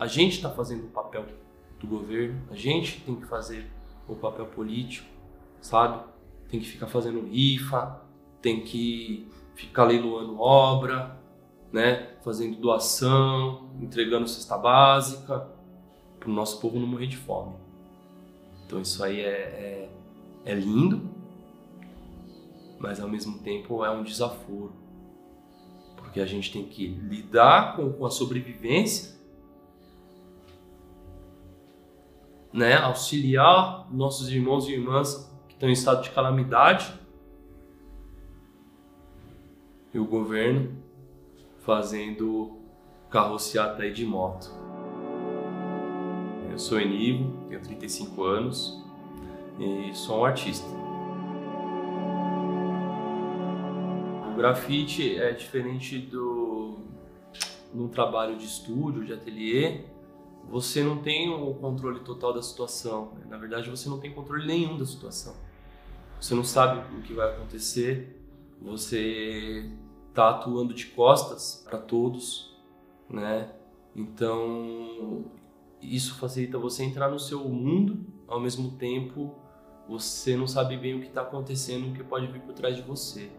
A gente está fazendo o papel do governo, a gente tem que fazer o papel político, sabe? Tem que ficar fazendo rifa, tem que ficar leiloando obra, né? Fazendo doação, entregando cesta básica, para o nosso povo não morrer de fome. Então isso aí é, é, é lindo, mas ao mesmo tempo é um desaforo, porque a gente tem que lidar com, com a sobrevivência, né? auxiliar nossos irmãos e irmãs que estão em estado de calamidade e o governo fazendo carroceata aí de moto. Eu sou Enivo, tenho 35 anos e sou um artista. O grafite é diferente do num trabalho de estúdio, de ateliê, você não tem o controle total da situação. Né? Na verdade, você não tem controle nenhum da situação. Você não sabe o que vai acontecer. Você está atuando de costas para todos, né? Então isso facilita você entrar no seu mundo, ao mesmo tempo você não sabe bem o que está acontecendo, o que pode vir por trás de você.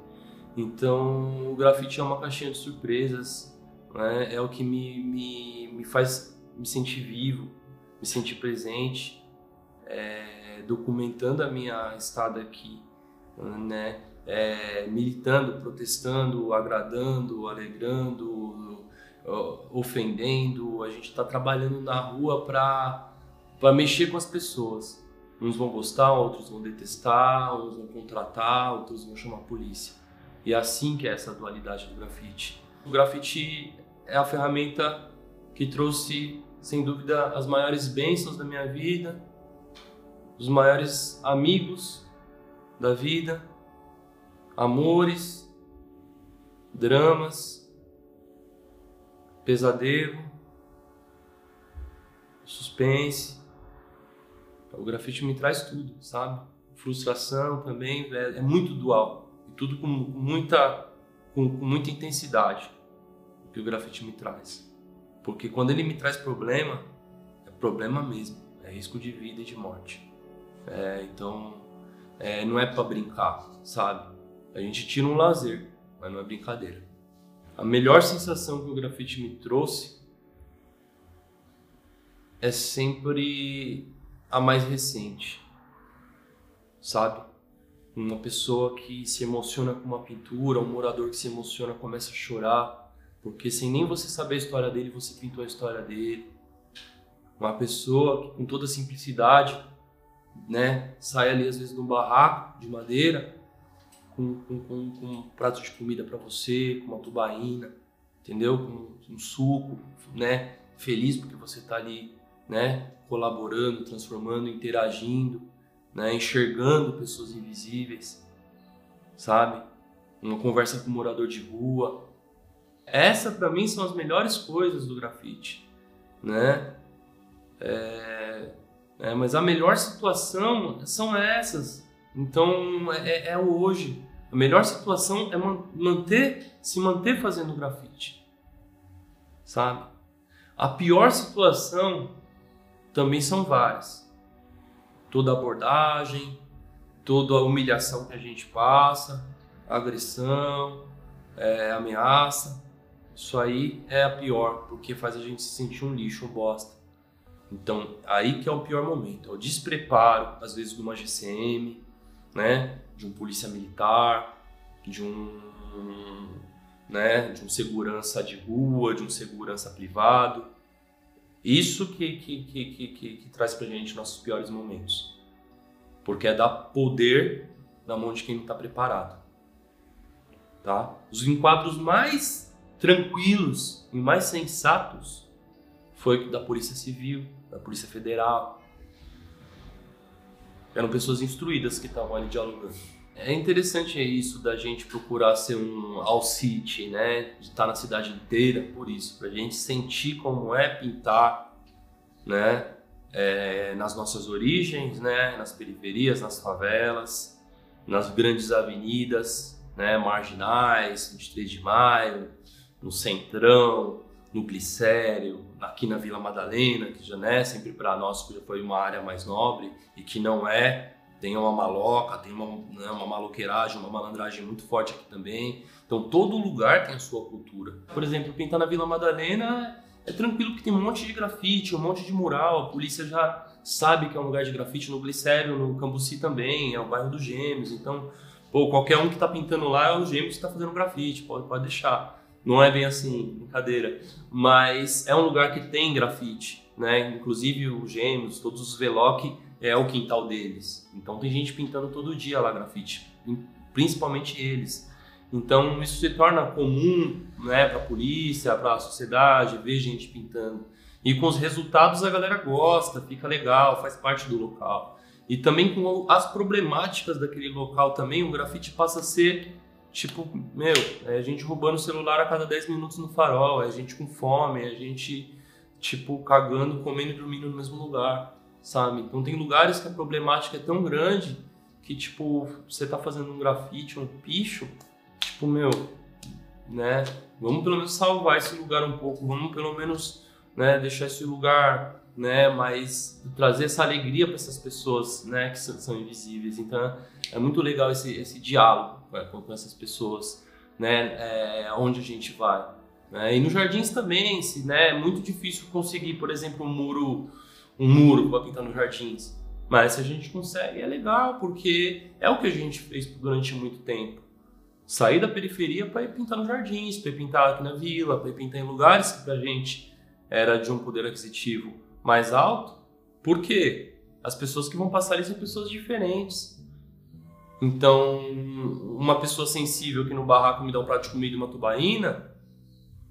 Então o grafite é uma caixinha de surpresas, né? é o que me, me, me faz me sentir vivo, me sentir presente, é, documentando a minha estada aqui, né? é, militando, protestando, agradando, alegrando, ofendendo. A gente está trabalhando na rua para mexer com as pessoas. Uns vão gostar, outros vão detestar, uns vão contratar, outros vão chamar a polícia. E é assim que é essa dualidade do grafite. O grafite é a ferramenta que trouxe, sem dúvida, as maiores bênçãos da minha vida, os maiores amigos da vida, amores, dramas, pesadelo, suspense. O grafite me traz tudo, sabe? Frustração também é, é muito dual e tudo com muita com, com muita intensidade que o grafite me traz. Porque quando ele me traz problema, é problema mesmo, é risco de vida e de morte. É, então, é, não é para brincar, sabe? A gente tira um lazer, mas não é brincadeira. A melhor sensação que o grafite me trouxe é sempre a mais recente, sabe? Uma pessoa que se emociona com uma pintura, um morador que se emociona começa a chorar, porque sem nem você saber a história dele, você pintou a história dele. Uma pessoa que com toda simplicidade, né, sai ali às vezes de um barraco de madeira com, com, com, com um prato de comida para você, com uma tubaína, entendeu? Com um suco, né? Feliz porque você está ali, né? Colaborando, transformando, interagindo, né? Enxergando pessoas invisíveis, sabe? Uma conversa com um morador de rua. Essa para mim são as melhores coisas do grafite, né? É, é, mas a melhor situação são essas. Então é, é o hoje. A melhor situação é manter, se manter fazendo grafite, sabe? A pior situação também são várias. Toda abordagem, toda a humilhação que a gente passa, agressão, é, ameaça, isso aí é a pior, porque faz a gente se sentir um lixo, um bosta. Então, aí que é o pior momento, é o despreparo, às vezes de uma GCM, né? de um polícia militar, de um, né, de um segurança de rua, de um segurança privado. Isso que, que, que, que, que, que traz pra gente nossos piores momentos. Porque é dar poder na mão de quem não está preparado. Tá? Os enquadros mais tranquilos e mais sensatos foi da Polícia Civil, da Polícia Federal, eram pessoas instruídas que estavam ali dialogando. É interessante isso da gente procurar ser um all-city, né? De estar na cidade inteira por isso, para a gente sentir como é pintar, né? É, nas nossas origens, né? Nas periferias, nas favelas, nas grandes avenidas, né? Marginais, 23 de maio, no centrão, no Glicério, aqui na Vila Madalena, que já é sempre para nós já foi uma área mais nobre e que não é, tem uma maloca, tem uma, né, uma maloqueiragem, uma malandragem muito forte aqui também. Então todo lugar tem a sua cultura. Por exemplo, pintar na Vila Madalena é tranquilo que tem um monte de grafite, um monte de mural, a polícia já sabe que é um lugar de grafite no Glicério, no Cambuci também, é o bairro dos Gêmeos, então, pô, qualquer um que tá pintando lá é o Gêmeos que tá fazendo grafite, pode, pode deixar. Não é bem assim, brincadeira. Mas é um lugar que tem grafite, né? Inclusive os Gêmeos, todos os Veloc é o quintal deles. Então tem gente pintando todo dia lá grafite, principalmente eles. Então isso se torna comum né, para a polícia, para a sociedade, ver gente pintando. E com os resultados a galera gosta, fica legal, faz parte do local. E também com as problemáticas daquele local também, o grafite passa a ser tipo, meu, é a gente roubando o celular a cada 10 minutos no farol, é a gente com fome, é a gente tipo cagando, comendo e dormindo no mesmo lugar, sabe? Então tem lugares que a problemática é tão grande que tipo, você tá fazendo um grafite, um picho, tipo, meu, né? Vamos pelo menos salvar esse lugar um pouco, vamos pelo menos, né, deixar esse lugar, né, mais trazer essa alegria para essas pessoas, né, que são, invisíveis. Então, é muito legal esse, esse diálogo com, com essas pessoas, né, é, onde a gente vai. Né? E nos jardins também, se, né, é muito difícil conseguir, por exemplo, um muro, um muro para pintar nos jardins. Mas se a gente consegue, é legal, porque é o que a gente fez durante muito tempo sair da periferia para ir pintar nos jardins, para ir pintar aqui na vila, para ir pintar em lugares que para a gente era de um poder aquisitivo mais alto. Por quê? As pessoas que vão passar ali são pessoas diferentes. Então, uma pessoa sensível que no barraco me dá um prato de comida e uma tubaína,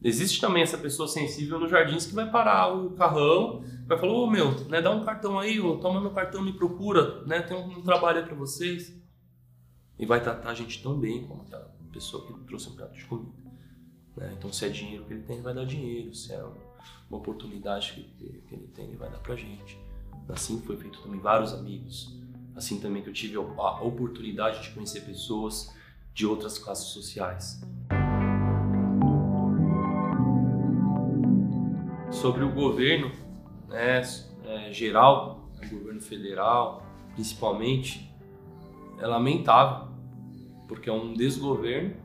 existe também essa pessoa sensível nos jardins que vai parar o carrão, vai falar: Ô oh, meu, né, dá um cartão aí, ô, toma meu cartão, me procura, né, tem um, um trabalho aí para vocês e vai tratar a gente tão bem como aquela pessoa que trouxe um prato de comida. Né? Então, se é dinheiro que ele tem, ele vai dar dinheiro. Se é uma oportunidade que, que ele tem, ele vai dar pra gente. Assim foi feito também vários amigos. Assim também que eu tive a oportunidade de conhecer pessoas de outras classes sociais. Sobre o governo né, é, geral, o governo federal principalmente, é lamentável porque é um desgoverno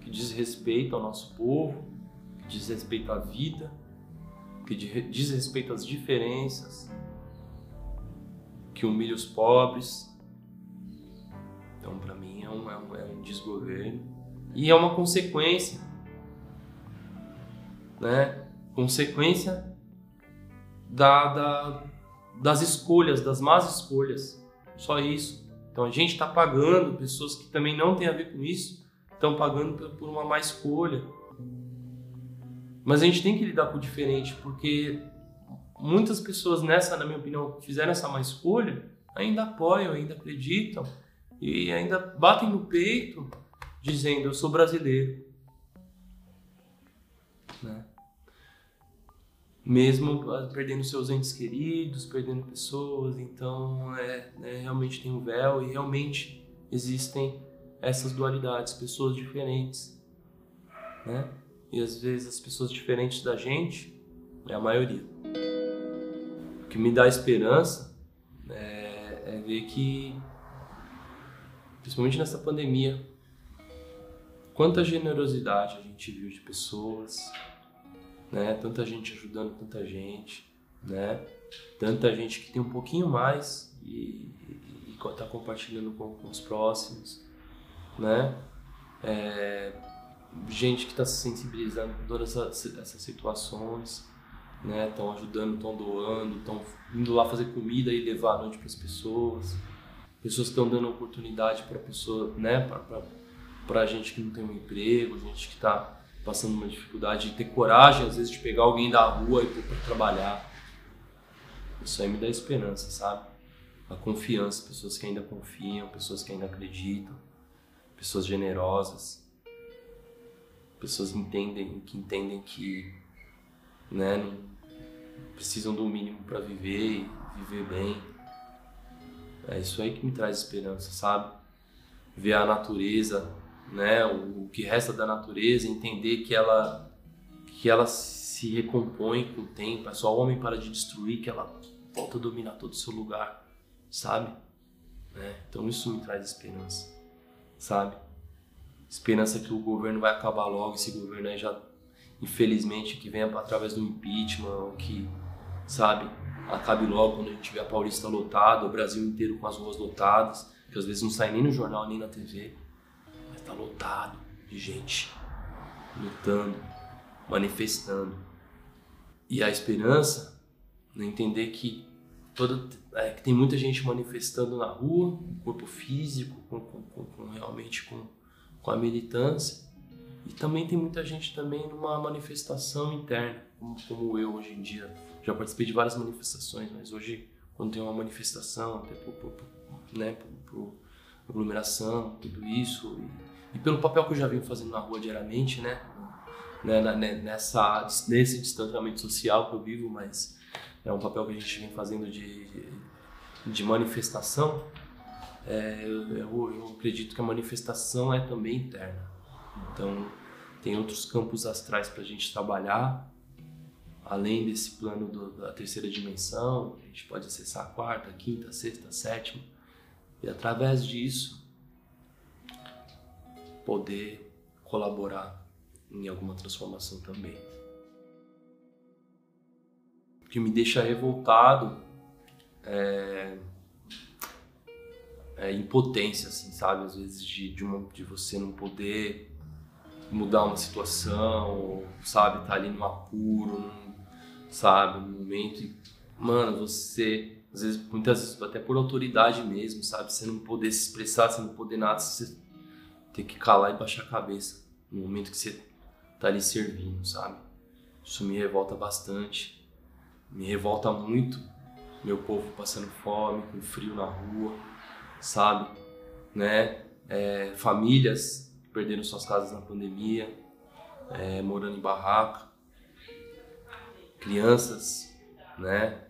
que diz respeito ao nosso povo, que diz respeito à vida, que diz respeito às diferenças, que humilha os pobres. Então, para mim, é um, é, um, é um, desgoverno e é uma consequência, né? Consequência da, da, das escolhas, das más escolhas. Só isso. Então a gente está pagando, pessoas que também não têm a ver com isso, estão pagando por uma má escolha. Mas a gente tem que lidar com o diferente, porque muitas pessoas nessa, na minha opinião, fizeram essa má escolha, ainda apoiam, ainda acreditam e ainda batem no peito dizendo eu sou brasileiro. Né? mesmo ah, perdendo seus entes queridos, perdendo pessoas, então é, é, realmente tem um véu e realmente existem essas dualidades, pessoas diferentes, né? E às vezes as pessoas diferentes da gente é a maioria. Que me dá esperança é, é ver que, principalmente nessa pandemia, quanta generosidade a gente viu de pessoas, né? Tanta gente ajudando tanta gente, né? Tanta gente que tem um pouquinho mais e está compartilhando com, com, os próximos, né? É, gente que está se sensibilizando com todas essas, essas situações, né? Estão ajudando, estão doando, estão indo lá fazer comida e levar a noite para as pessoas. Pessoas estão dando oportunidade para pessoa, né? Para gente que não tem um emprego, gente que está passando uma dificuldade, de ter coragem, às vezes, de pegar alguém da rua e pôr para trabalhar. Isso aí me dá esperança, sabe? A confiança, pessoas que ainda confiam, pessoas que ainda acreditam, pessoas generosas, pessoas entendem, que entendem que né, não precisam do mínimo para viver e viver bem. É isso aí que me traz esperança, sabe? Ver a natureza né, o que resta da natureza, entender que ela que ela se recompõe com o tempo, é só o homem para de destruir que ela volta a dominar todo o seu lugar, sabe? É, então isso me traz esperança, sabe? Esperança que o governo vai acabar logo, esse governo aí já, infelizmente, que venha através do impeachment, que, sabe, acabe logo quando a gente tiver a Paulista lotada, o Brasil inteiro com as ruas lotadas, que às vezes não sai nem no jornal nem na TV, mas tá lotado de gente lutando, manifestando. E a esperança, né, entender que, toda, é, que tem muita gente manifestando na rua, corpo físico, com, com, com, com realmente com, com a militância, e também tem muita gente também numa manifestação interna, como, como eu hoje em dia já participei de várias manifestações, mas hoje, quando tem uma manifestação, até por, por, por né, por, por, aglomeração, tudo isso, e, e, pelo papel que eu já venho fazendo na rua diariamente, né, né, né, nessa, nesse distanciamento social que eu vivo, mas é um papel que a gente vem fazendo de, de manifestação, é, eu, eu acredito que a manifestação é também interna. Então, tem outros campos astrais para a gente trabalhar, além desse plano do, da terceira dimensão, a gente pode acessar a quarta, quinta, sexta, sétima, e através disso poder colaborar em alguma transformação também. O que me deixa revoltado é, é impotência, assim, sabe? Às vezes de, de, uma, de você não poder mudar uma situação, sabe? Tá ali no apuro, num sabe? No momento e, mano, você, às vezes, muitas vezes, até por autoridade mesmo, sabe? Você não poder se expressar, você não poder nada, você ter que calar e baixar a cabeça no momento que você tá ali servindo, sabe? Isso me revolta bastante, me revolta muito meu povo passando fome, com frio na rua, sabe? Né? É, famílias perdendo suas casas na pandemia, é, morando em barraca, crianças, né?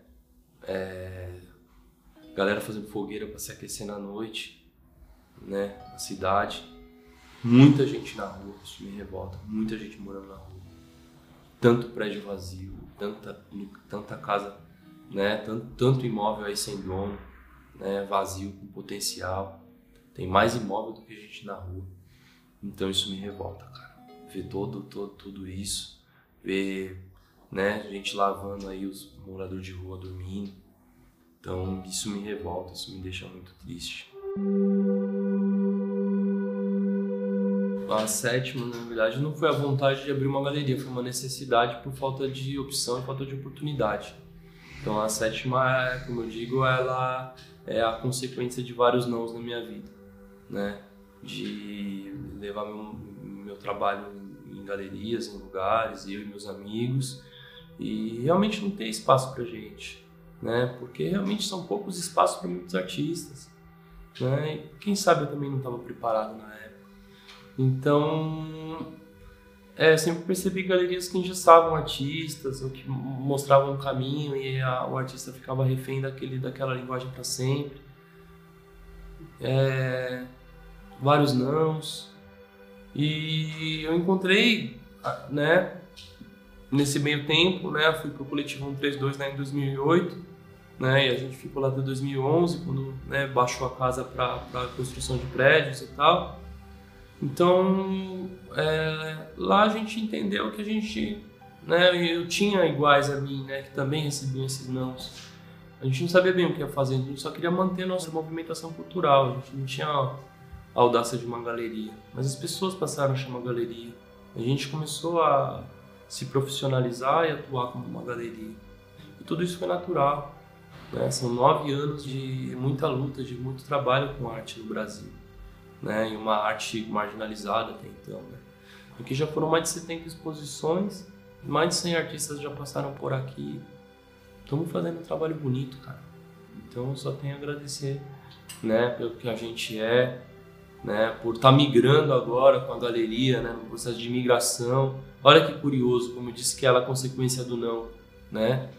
É, galera fazendo fogueira para se aquecer na noite, né? Na cidade. Muita gente na rua, isso me revolta. Muita gente morando na rua. Tanto prédio vazio, tanta, tanta casa, né? Tanto, tanto imóvel aí sem dono, né? Vazio com potencial. Tem mais imóvel do que gente na rua. Então isso me revolta, cara. Ver todo, todo, tudo isso, ver né? Gente lavando aí os moradores de rua dormindo. Então isso me revolta, isso me deixa muito triste. A sétima, na verdade, não foi a vontade de abrir uma galeria, foi uma necessidade por falta de opção e falta de oportunidade. Então a sétima, como eu digo, ela é a consequência de vários nãos na minha vida, né? De levar meu, meu trabalho em galerias, em lugares, eu e meus amigos, e realmente não tem espaço para gente, né? Porque realmente são poucos espaços para muitos artistas, né? E quem sabe eu também não estava preparado na época. Então, é, sempre percebi galerias que engessavam artistas ou que mostravam um caminho e a, o artista ficava refém daquele, daquela linguagem para sempre. É, vários nãos. E eu encontrei, né, Nesse meio tempo, né, fui para o coletivo 132 né, em 2008, né, e a gente ficou lá até 2011, quando né, baixou a casa para construção de prédios e tal. Então, é, lá a gente entendeu que a gente, né, eu tinha iguais a mim, né, que também recebiam esses nãos. A gente não sabia bem o que ia fazer, a gente só queria manter nossa movimentação cultural, a gente não tinha a audácia de uma galeria. Mas as pessoas passaram a chamar galeria. A gente começou a se profissionalizar e atuar como uma galeria. E tudo isso foi natural. Né? São nove anos de muita luta, de muito trabalho com arte no Brasil. Né? E uma arte marginalizada até então. Né? Aqui já foram mais de 70 exposições, mais de 100 artistas já passaram por aqui. Estamos fazendo um trabalho bonito, cara. Então eu só tenho a agradecer né, pelo que a gente é, né, por estar tá migrando agora com a galeria, né, no processo de migração. Olha que curioso, como eu disse que ela é consequência do não, né?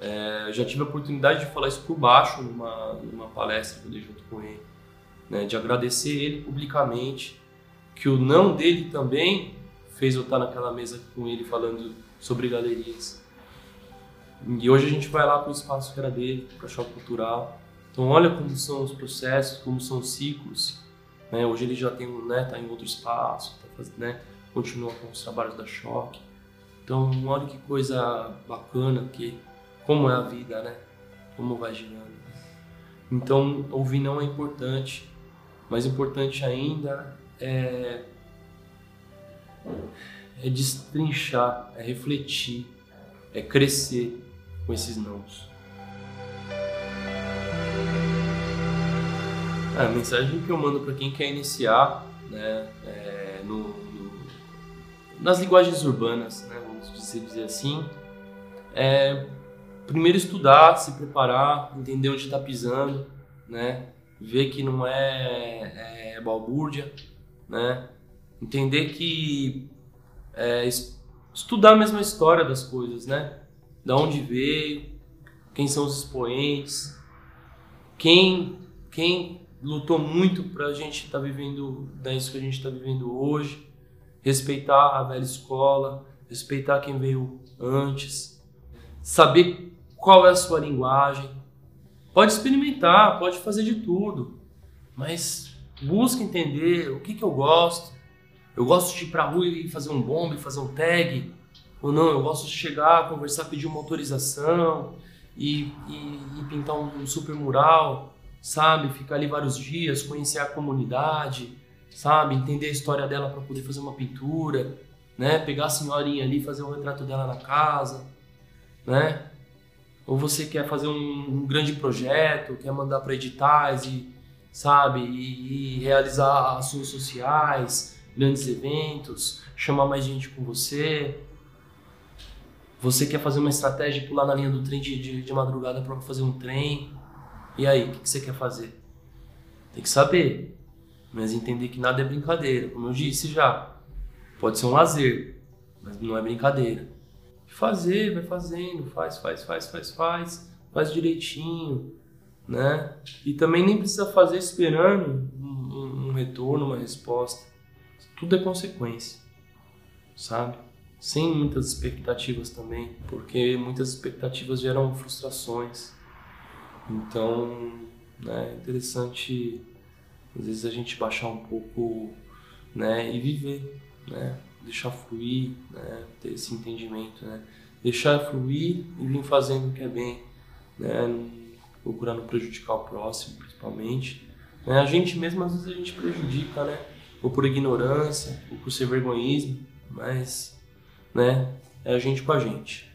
É, já tive a oportunidade de falar isso por baixo numa, numa palestra que eu dei junto com ele, né, de agradecer ele publicamente, que o não dele também fez eu estar naquela mesa com ele falando sobre galerias. E hoje a gente vai lá para o espaço que era dele, para o Choque Cultural. Então olha como são os processos, como são os ciclos. Né? Hoje ele já tem, né, tá em outro espaço, tá fazendo, né, continua com os trabalhos da Choque. Então olha que coisa bacana, que como é a vida, né? Como vai girando. Então ouvir não é importante, mais importante ainda é é destrinchar, é refletir, é crescer com esses nãos. A mensagem que eu mando para quem quer iniciar, né, é no, no, nas linguagens urbanas, né, vamos dizer assim, é primeiro estudar, se preparar, entender onde está pisando, né, ver que não é, é balbúrdia, né, entender que é, estudar a mesma história das coisas, né? Da onde veio, quem são os expoentes, quem, quem lutou muito para a gente estar tá vivendo né, isso que a gente está vivendo hoje, respeitar a velha escola, respeitar quem veio antes, saber qual é a sua linguagem. Pode experimentar, pode fazer de tudo, mas busca entender o que, que eu gosto, eu gosto de ir pra rua e fazer um bombe, fazer um tag. Ou não, eu gosto de chegar, conversar, pedir uma autorização e, e, e pintar um super mural, sabe? Ficar ali vários dias, conhecer a comunidade, sabe? Entender a história dela para poder fazer uma pintura, né? Pegar a senhorinha ali, fazer um retrato dela na casa, né? Ou você quer fazer um, um grande projeto, quer mandar para editais e, sabe? E, e realizar ações sociais, grandes eventos, chamar mais gente com você. Você quer fazer uma estratégia pular na linha do trem de, de, de madrugada para fazer um trem. E aí, o que, você quer fazer? Tem que saber, mas entender que nada é brincadeira. Como eu disse já, pode ser um lazer, mas não é brincadeira. Fazer, vai fazendo, faz, faz, faz, faz, faz, faz direitinho, né? E também nem precisa fazer esperando um, um retorno, uma resposta. Tudo é consequência, sabe? Sem muitas expectativas também, porque muitas expectativas geram frustrações. Então, né, é interessante às vezes a gente baixar um pouco, né, e viver, né, deixar fluir, né, ter esse entendimento, né, deixar fluir e vir fazendo o que é bem, né, procurando prejudicar o próximo, principalmente. Né, a gente mesmo às vezes a gente prejudica, né, ou por ignorância, ou por ser vergonhismo, mas né, é a gente com a gente.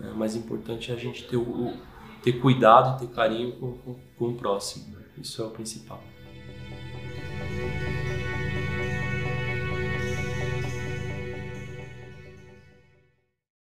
É, o mais importante é a gente ter, o, ter cuidado e ter carinho com, com, com o próximo. Isso é o principal.